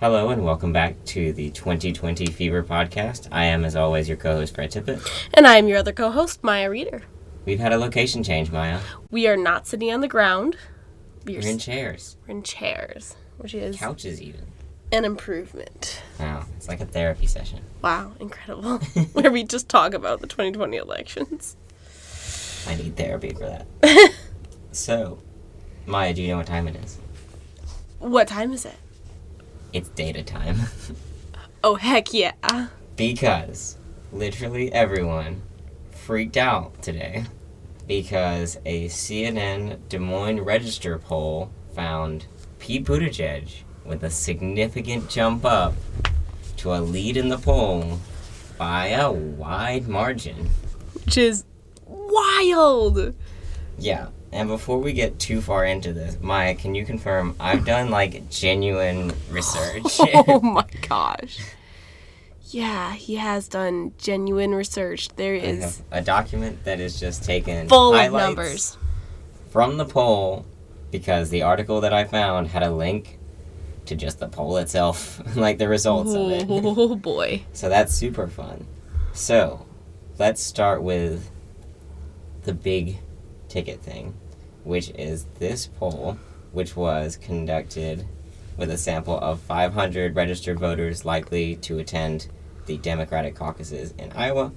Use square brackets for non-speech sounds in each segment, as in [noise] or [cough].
Hello and welcome back to the 2020 Fever podcast. I am, as always, your co-host Fred Tippett. And I'm your other co-host, Maya Reeder. We've had a location change, Maya. We are not sitting on the ground. We are in chairs. We're in chairs, which is couches even. An improvement. Wow, it's like a therapy session. Wow, incredible. [laughs] Where we just talk about the 2020 elections. I need therapy for that. [laughs] so, Maya, do you know what time it is? What time is it? It's data time. [laughs] oh, heck yeah. Because literally everyone freaked out today because a CNN Des Moines Register poll found Pete Buttigieg with a significant jump up to a lead in the poll by a wide margin. Which is wild. Yeah. And before we get too far into this, Maya, can you confirm I've done like genuine research? [laughs] oh [laughs] my gosh. Yeah, he has done genuine research. There is a document that is just taken full of numbers from the poll because the article that I found had a link to just the poll itself, [laughs] like the results oh, of it. Oh boy. so that's super fun. So, let's start with the big ticket thing, which is this poll, which was conducted with a sample of 500 registered voters likely to attend the Democratic caucuses in Iowa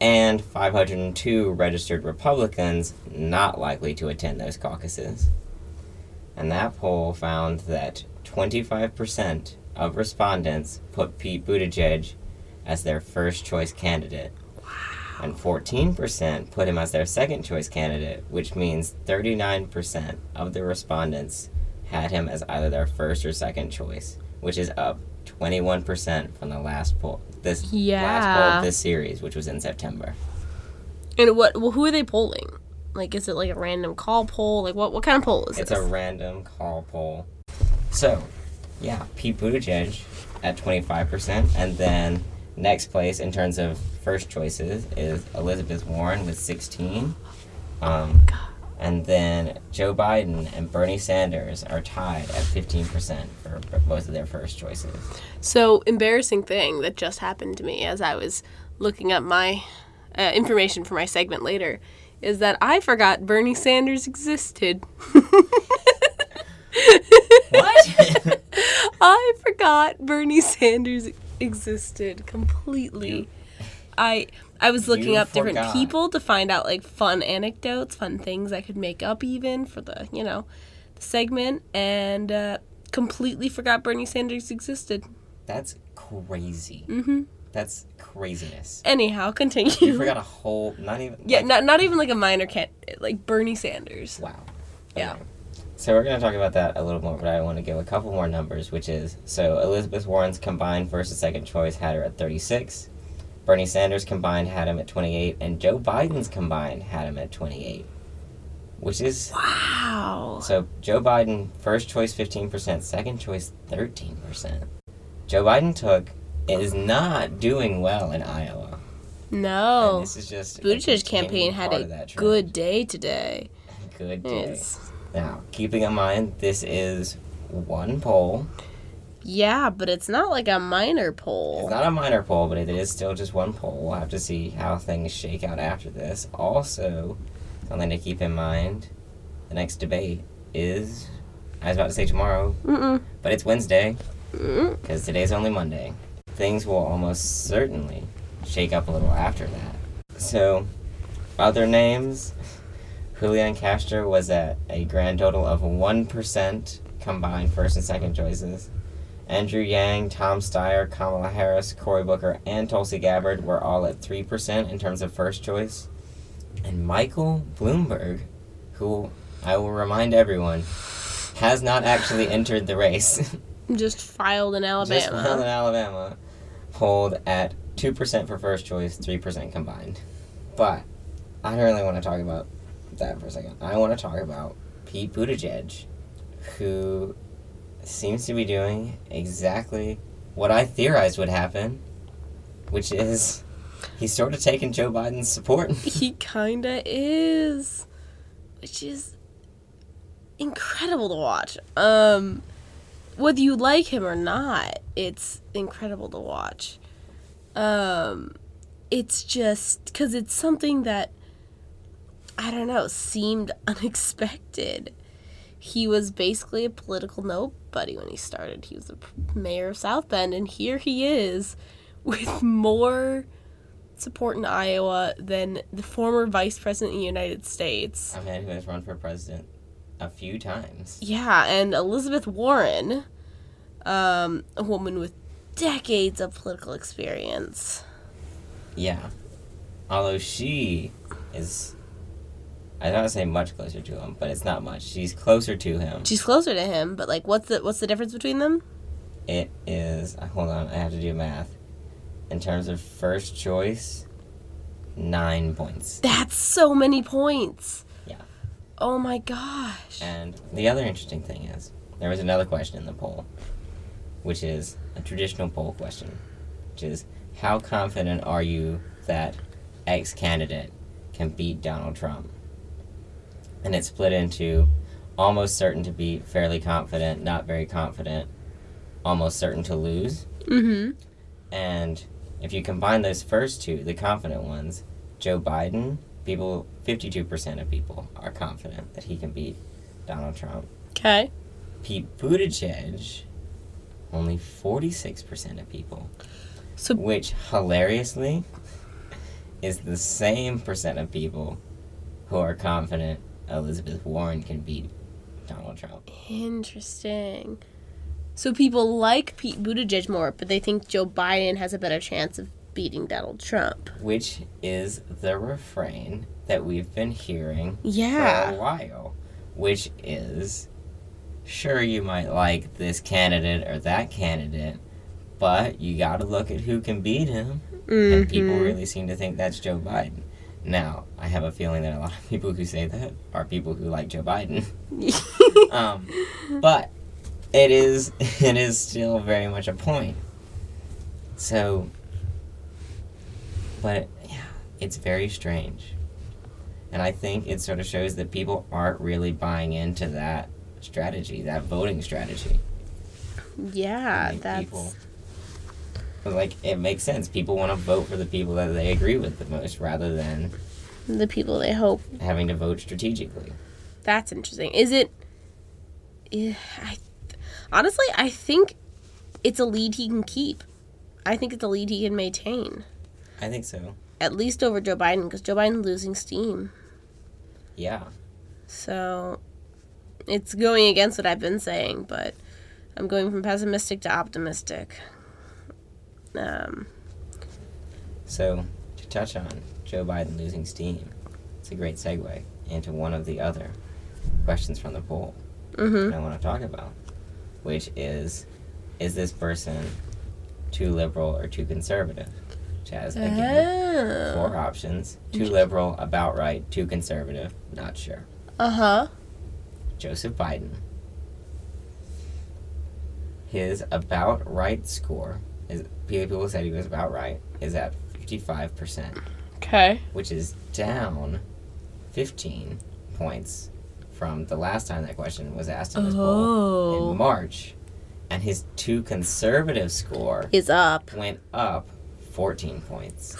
and 502 registered Republicans not likely to attend those caucuses. And that poll found that 25% of respondents put Pete Buttigieg as their first choice candidate and 14% put him as their second choice candidate, which means 39% of the respondents had him as either their first or second choice, which is up 21% from the last poll. This yeah. last poll of this series, which was in September. And what? Well, who are they polling? Like, is it like a random call poll? Like, what? What kind of poll is it's this? It's a random call poll. So, yeah, Pete Buttigieg at 25%, and then next place in terms of first choices is Elizabeth Warren with 16. Um, and then Joe Biden and Bernie Sanders are tied at 15% for most of their first choices. So, embarrassing thing that just happened to me as I was looking up my uh, information for my segment later is that I forgot Bernie Sanders existed. what? [laughs] I forgot Bernie Sanders existed completely. I I was looking you up forgot. different people to find out like fun anecdotes, fun things I could make up even for the you know the segment, and uh, completely forgot Bernie Sanders existed. That's crazy. Mm-hmm. That's craziness. Anyhow, continue. You forgot a whole, not even. Yeah, like, not not even like a minor can like Bernie Sanders. Wow. Okay. Yeah. So we're going to talk about that a little more, but I want to give a couple more numbers, which is so Elizabeth Warren's combined first and second choice had her at 36. Bernie Sanders combined had him at 28, and Joe Biden's combined had him at 28. Which is wow. So Joe Biden first choice 15%, second choice 13%. Joe Biden took is not doing well in Iowa. No. And this is just Buttigieg campaign had a good day today. Good day. It's, now, keeping in mind, this is one poll. Yeah, but it's not like a minor poll. It's not a minor poll, but it is still just one poll. We'll have to see how things shake out after this. Also, something to keep in mind the next debate is, I was about to say tomorrow, Mm-mm. but it's Wednesday, because today's only Monday. Things will almost certainly shake up a little after that. So, other names [laughs] Julian Castro was at a grand total of 1% combined first and second choices. Andrew Yang, Tom Steyer, Kamala Harris, Cory Booker, and Tulsi Gabbard were all at 3% in terms of first choice. And Michael Bloomberg, who I will remind everyone, has not actually entered the race. [laughs] Just filed in Alabama. Just filed in Alabama. Polled at 2% for first choice, 3% combined. But I don't really want to talk about that for a second. I want to talk about Pete Buttigieg, who seems to be doing exactly what I theorized would happen, which is he's sort of taking Joe Biden's support. [laughs] he kinda is, which is incredible to watch. Um, whether you like him or not, it's incredible to watch. Um, it's just because it's something that I don't know seemed unexpected. He was basically a political nobody when he started. He was the mayor of South Bend, and here he is [laughs] with more support in Iowa than the former vice president of the United States. A man who has run for president a few times. Yeah, and Elizabeth Warren, um, a woman with decades of political experience. Yeah. Although she is, I don't want to say much closer to him, but it's not much. She's closer to him. She's closer to him, but like, what's the what's the difference between them? It is, uh, hold on, I have to do math. In terms of first choice, nine points. That's so many points. Yeah. Oh my gosh. And the other interesting thing is, there was another question in the poll, which is a traditional poll question, which is how confident are you that X candidate can beat Donald Trump? And it's split into almost certain to be fairly confident, not very confident, almost certain to lose. Mm-hmm. And if you combine those first two, the confident ones, Joe Biden, people, 52% of people are confident that he can beat Donald Trump. Okay. Pete Buttigieg, only 46% of people, So which hilariously is the same percent of people who are confident Elizabeth Warren can beat Donald Trump. interesting. So people like Pete Buttigieg more, but they think Joe Biden has a better chance of beating Donald Trump. Which is the refrain that we've been hearing for a while, which is sure you might like this candidate or that candidate, but you got to look at who can beat him. And people Mhm. really seem to think that's Joe Biden. Now, I have a feeling that a lot of people who say that are people who like Joe Biden. [laughs] um, but it is [laughs] it is still very much a point. So, but yeah, it's very strange, and I think it sort of shows that people aren't really buying into that strategy, that voting strategy. yeah, that's people- like it makes sense. People want to vote for the people that they agree with the most, rather than the people they hope. having to vote strategically. That's interesting. Is it? Yeah, I honestly, I think it's a lead he can keep. I think it's a lead he can maintain, I think so. at least over Joe Biden, because Joe Biden's losing steam. Yeah. So it's going against what I've been saying, but I'm going from pessimistic to optimistic. Um, So, to touch on Joe Biden losing steam, it's a great segue into one of the other questions from the poll mhm. I want to talk about, which is Is this person too liberal or too conservative? Which has, again, four options too liberal, about right, too conservative, not sure. Uh huh. Joseph Biden. His about right score is people said he was about right is at fifty five percent. Okay. which is down 15 points from the last time that question was asked in this poll Oh. in March. And his too conservative score Is up. went up 14 points.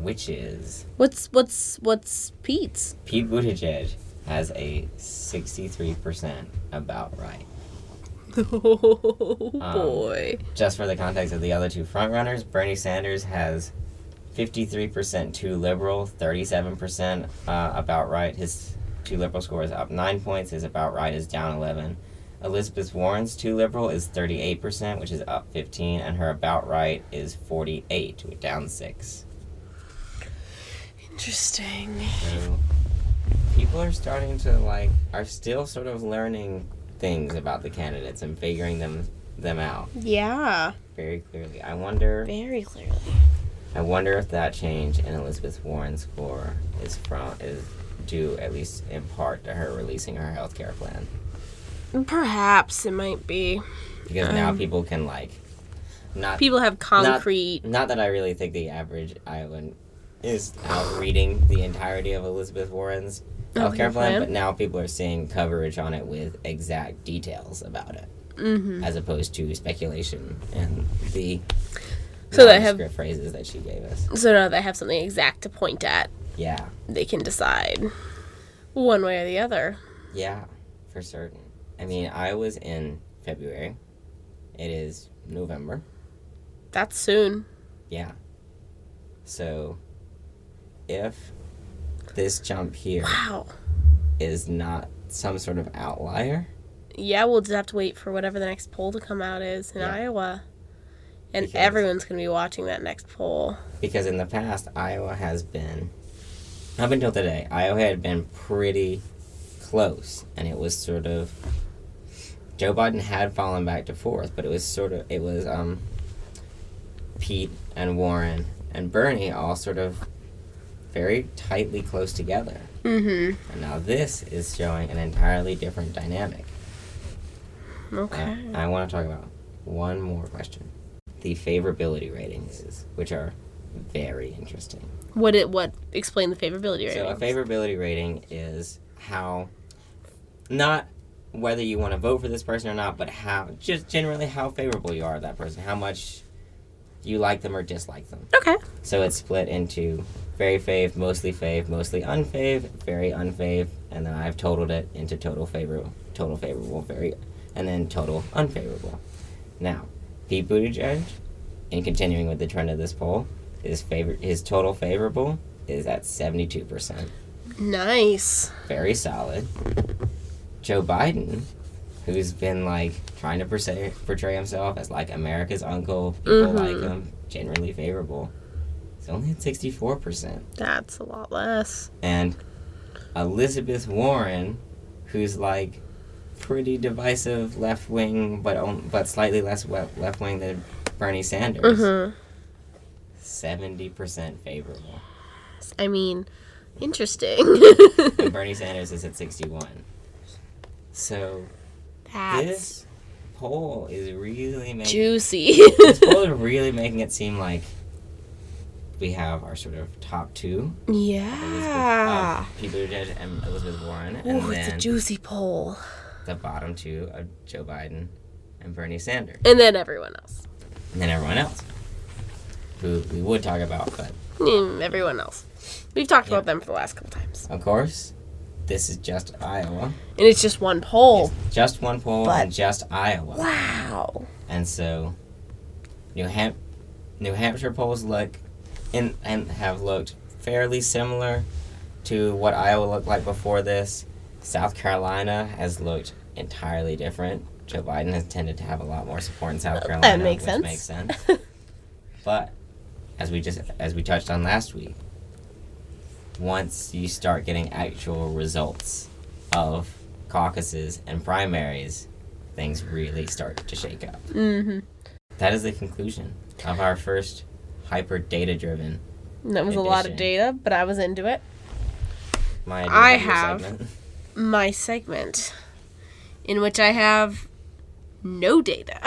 Which is What's what's what's Pete's? Pete Buttigieg has a 63% about right. [laughs] Oh Um, boy. Just for the context of the other two frontrunners, Bernie Sanders has 53% too liberal, 37% uh, about right. His too liberal score is up 9 points, his about right is down 11. Elizabeth Warren's too liberal is 38%, which is up 15, and her about right is 48, down 6. Interesting. So people are starting to like are still sort of learning things about the candidates and figuring them them out Yeah. very clearly. I wonder Very clearly. I wonder if that change in Elizabeth Warren's score is from is due at least in part to her releasing her health care plan. Perhaps it might be. Because now Um, people can like not People have concrete. not that I really think the average Iowan is out reading the entirety of Elizabeth Warren's plan, plan. but now people are seeing coverage on it with exact details about it, Mm-hmm. as opposed to speculation and the So they have- phrases that she gave us. So now they have something exact to point at. Yeah, They can decide one way or the other. yeah, for certain. I mean, I was in February. It is November. That's soon. Yeah. So, if this jump here Wow. is not some sort of outlier, Yeah, we'll just have to wait for whatever the next poll to come out is in Yeah. Iowa. And Because- everyone's going to be watching that next poll. because in the past Iowa has been up until today, Iowa had been pretty close and it was sort of Joe Biden had fallen back to fourth, but it was sort of it was um Pete and Warren and Bernie all sort of very tightly close together. Mm And now this is showing an entirely different dynamic. Okay. I want to talk about one more question. The favorability ratings, which are very interesting. What it what explain the favorability rating? So a favorability rating is how not whether you want to vote for this person or not, but how just generally how favorable you are of that person, how much you like them or dislike them. Okay. So it's split into very fave, mostly fave, mostly unfave, very unfave, and then I've totaled it into total favorable, total favorable, very, and then total unfavorable. Now, Pete Buttigieg, in continuing with the trend of this poll, his favor his total favorable is at seventy two percent, Nice. very solid. Joe Biden, who's been like trying to portray, portray himself as like America's uncle, people Mhm. like him, generally favorable. It's only at sixty four percent That's a lot less. and Elizabeth Warren, who's like pretty divisive left wing, but on, but slightly less left wing than Bernie Sanders, Mm-hmm. 70 percent favorable, I mean, interesting. [laughs] and Bernie Sanders is at sixty one. So That's this poll is really making juicy. this poll is really making it seem like we have our sort of top two, Elizabeth, yeah. uh, Pete Buttigieg and Elizabeth Warren, and Ooh, it's a juicy poll. the bottom two of Joe Biden and Bernie Sanders, And then everyone else. and then everyone else, who we would talk about, but Mm, everyone else. We've talked Yeah. about them for the last couple times. of course, this is just Iowa, And it's just one poll. just one poll, But- and just Iowa, Wow. and so New Ham- New Hampshire polls look in and have looked fairly similar to what Iowa looked like before this. South Carolina has looked entirely different. Joe Biden has tended to have a lot more support in South Carolina. That makes sense. makes sense. [laughs] But as we just as we touched on last week, once you start getting actual results of caucuses and primaries, things really start to shake up. mm-hmm. That is the conclusion of our first hyper data driven. That was a lot of data, but I was into it. My idea I have- segment. My segment, in which I have no data.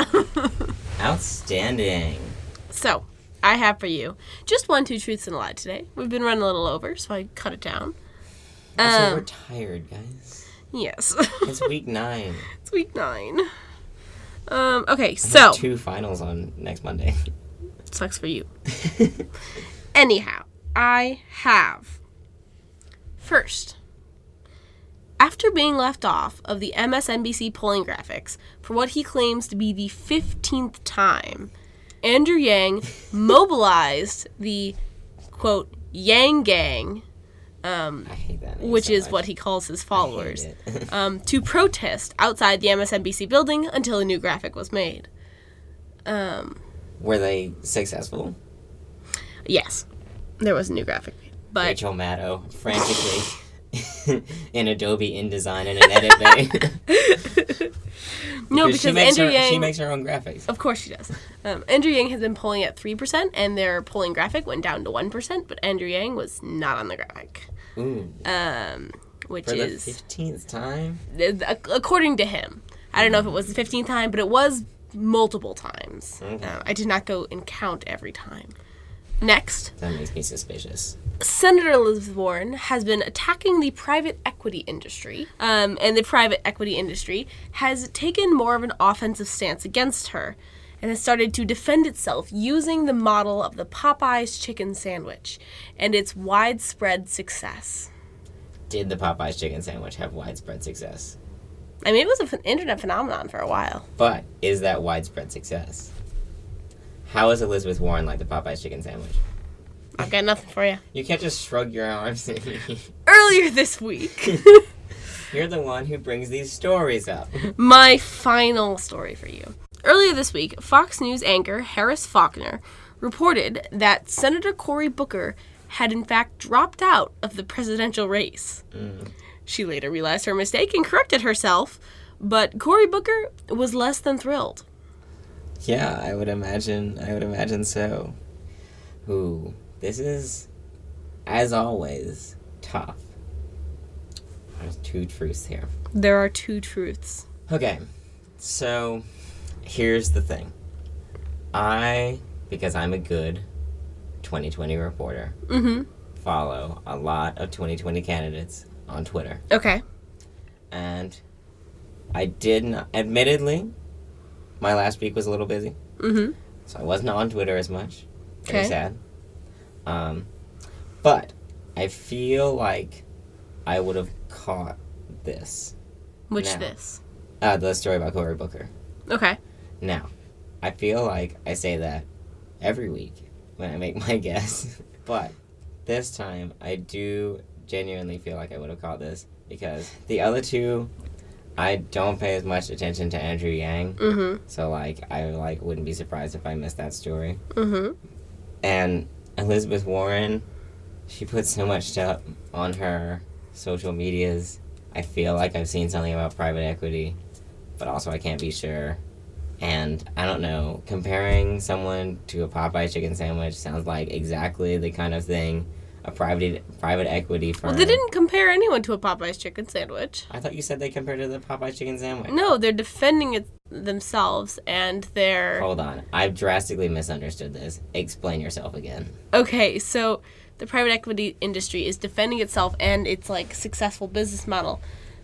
[laughs] Outstanding. so, I have for you just one, two truths and a lie today. We've been running a little over, so I cut it down. Also, Um, we're tired, guys. Yes. It's week [laughs] nine. it's week nine. Um, okay, I have so two finals on next Monday. Sucks for you. [laughs] Anyhow, I have first. After being left off of the MSNBC polling graphics for what he claims to be the 15th time, Andrew Yang [laughs] mobilized the quote Yang Gang, um, I hate that. Which so is much. what he calls his followers, [laughs] um, to protest outside the MSNBC building until a new graphic was made. Um, Were they successful? Yes, there was a new graphic but Rachel Maddow frantically [laughs] in Adobe InDesign and in an edit bay. [laughs] no, because makes Andrew her, Yang, she makes her own graphics. of course she does. Um, Andrew Yang has been polling at three percent, and their polling graphic went down to one percent. But Andrew Yang was not on the graphic, Ooh, um, which for is fifteenth time. according to him. I don't know if it was the fifteenth time, but it was multiple times. Okay. Uh, I did not go and count every time. Next, That makes me suspicious. Senator Elizabeth Warren has been attacking the private equity industry, um, and the private equity industry has taken more of an offensive stance against her and has started to defend itself using the model of the Popeyes chicken sandwich and its widespread success. Did the Popeyes chicken sandwich have widespread success? I mean, it was an internet phenomenon for a while. But is that widespread success? How is Elizabeth Warren like the Popeyes chicken sandwich? I've got nothing for you. You can't just shrug your arms at me. [laughs] Earlier this week, [laughs] You're the one who brings these stories up. my final story for you. Earlier this week, Fox News anchor Harris Faulkner reported that Senator Cory Booker had in fact dropped out of the presidential race. Mm. She later realized her mistake and corrected herself, but Cory Booker was less than thrilled. Yeah, I would imagine. I would imagine so. Ooh, this is, as always, tough. There's two truths here. There are two truths. Okay, so here's the thing. I, because I'm a good 2020 reporter, Mm-hmm. follow a lot of 2020 candidates on Twitter. Okay. And I did not, admittedly, my last week was a little busy. Mm-hmm. So I wasn't on Twitter as much. Very Okay. sad. Um, but I feel like I would have caught this. Which Now. this? Uh, the story about Cory Booker. Okay. Now, I feel like I say that every week when I make my [laughs] guess. but this time, I do genuinely feel like I would have caught this because the other two, I don't pay as much attention to Andrew Yang. Mm-hmm. So like, I like wouldn't be surprised if I missed that story. Mm-hmm. And Elizabeth Warren, she puts so much stuff on her social medias. I feel like I've seen something about private equity, but also I can't be sure. And I don't know, comparing someone to a Popeye chicken sandwich sounds like exactly the kind of thing a private private equity firm. Well, they didn't compare anyone to a Popeye's chicken sandwich. I thought you said they compared to the Popeyes chicken sandwich. No, they're defending it themselves and they're Hold on, I've drastically misunderstood this. Explain yourself again. Okay, so the private equity industry is defending itself and its like successful business model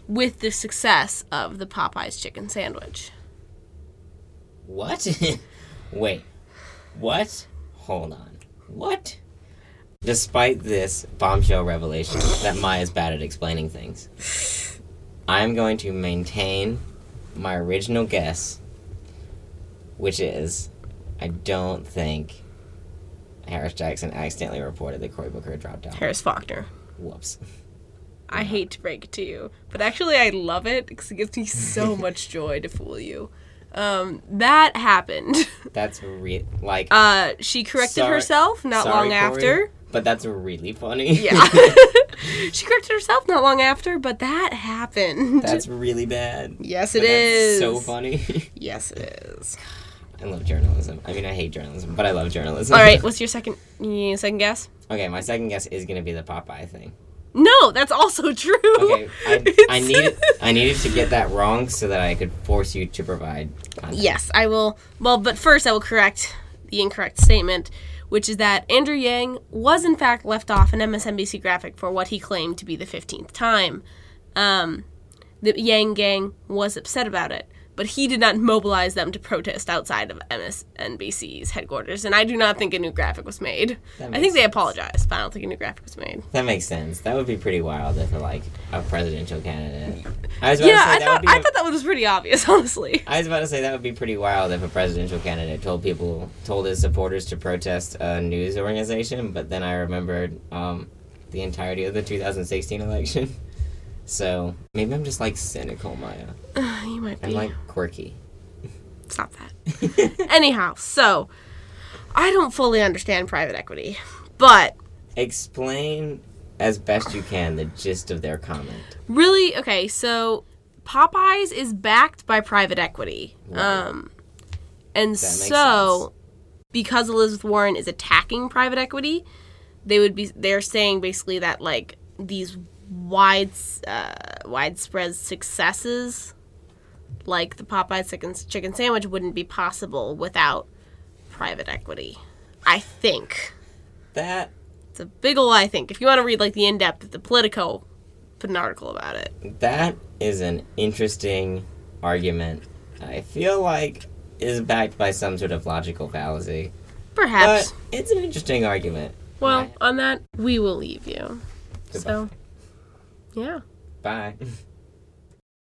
with the success of the Popeyes chicken sandwich. What? [laughs] Wait. What? Hold on. What? Despite this bombshell revelation that Maya's bad at explaining things, I'm going to maintain my original guess, which is I don't think Harris Jackson accidentally reported that Cory Booker dropped out. Harris Faulkner. Whoops. I hate to break it to you, but actually I love it because it gives me so [laughs] much joy to fool you. Um, that happened. That's re- like Uh, she corrected Sorry- herself not sorry, long Cory, after. But that's really funny. Yeah. [laughs] [laughs] she corrected herself not long after, but that happened. that's really bad. yes, But it is. that's so funny. [laughs] Yes, it is. I love journalism. I mean, I hate journalism, but I love journalism. All right, what's your second your second guess? okay, my second guess is gonna be the Popeye thing. No, that's also true. Okay, I, I needed I needed to get that wrong so that I could force you to provide. Content. yes, I will. Well, but first I will correct the incorrect statement, which is that Andrew Yang was in fact left off an MSNBC graphic for what he claimed to be the 15th time. Um, the Yang gang was upset about it, but he did not mobilize them to protest outside of MSNBC's headquarters, and I do not think a new graphic was made. I think they apologized, but I don't think a new graphic was made. That makes sense. That would be pretty wild if like a presidential candidate. [laughs] I was about Yeah, to say I that thought would be I a- thought that was pretty obvious, [laughs] honestly. I was about to say that would be pretty wild if a presidential candidate told people, told his supporters to protest a news organization, but then I remembered um, the entirety of the 2016 election. [laughs] So maybe I'm just like cynical, Maya. [sighs] you might be. I'm like quirky. Stop that. [laughs] Anyhow, so I don't fully understand private equity, but Explain as best you can the gist of their comment. really, okay, so Popeyes is backed by private equity. Um, and so because Elizabeth Warren is attacking private equity, they would be they're saying basically that like these wide uh, widespread successes like the Popeyes chicken, chicken sandwich wouldn't be possible without private equity. I think. That It's a big ol' I think. If you want to read like the in depth, the Politico put an article about it. that is an interesting argument. I feel like is backed by some sort of logical fallacy. Perhaps. But it's an interesting argument. well, Right. on that, we will leave you. Goodbye. So, yeah. Bye. [laughs]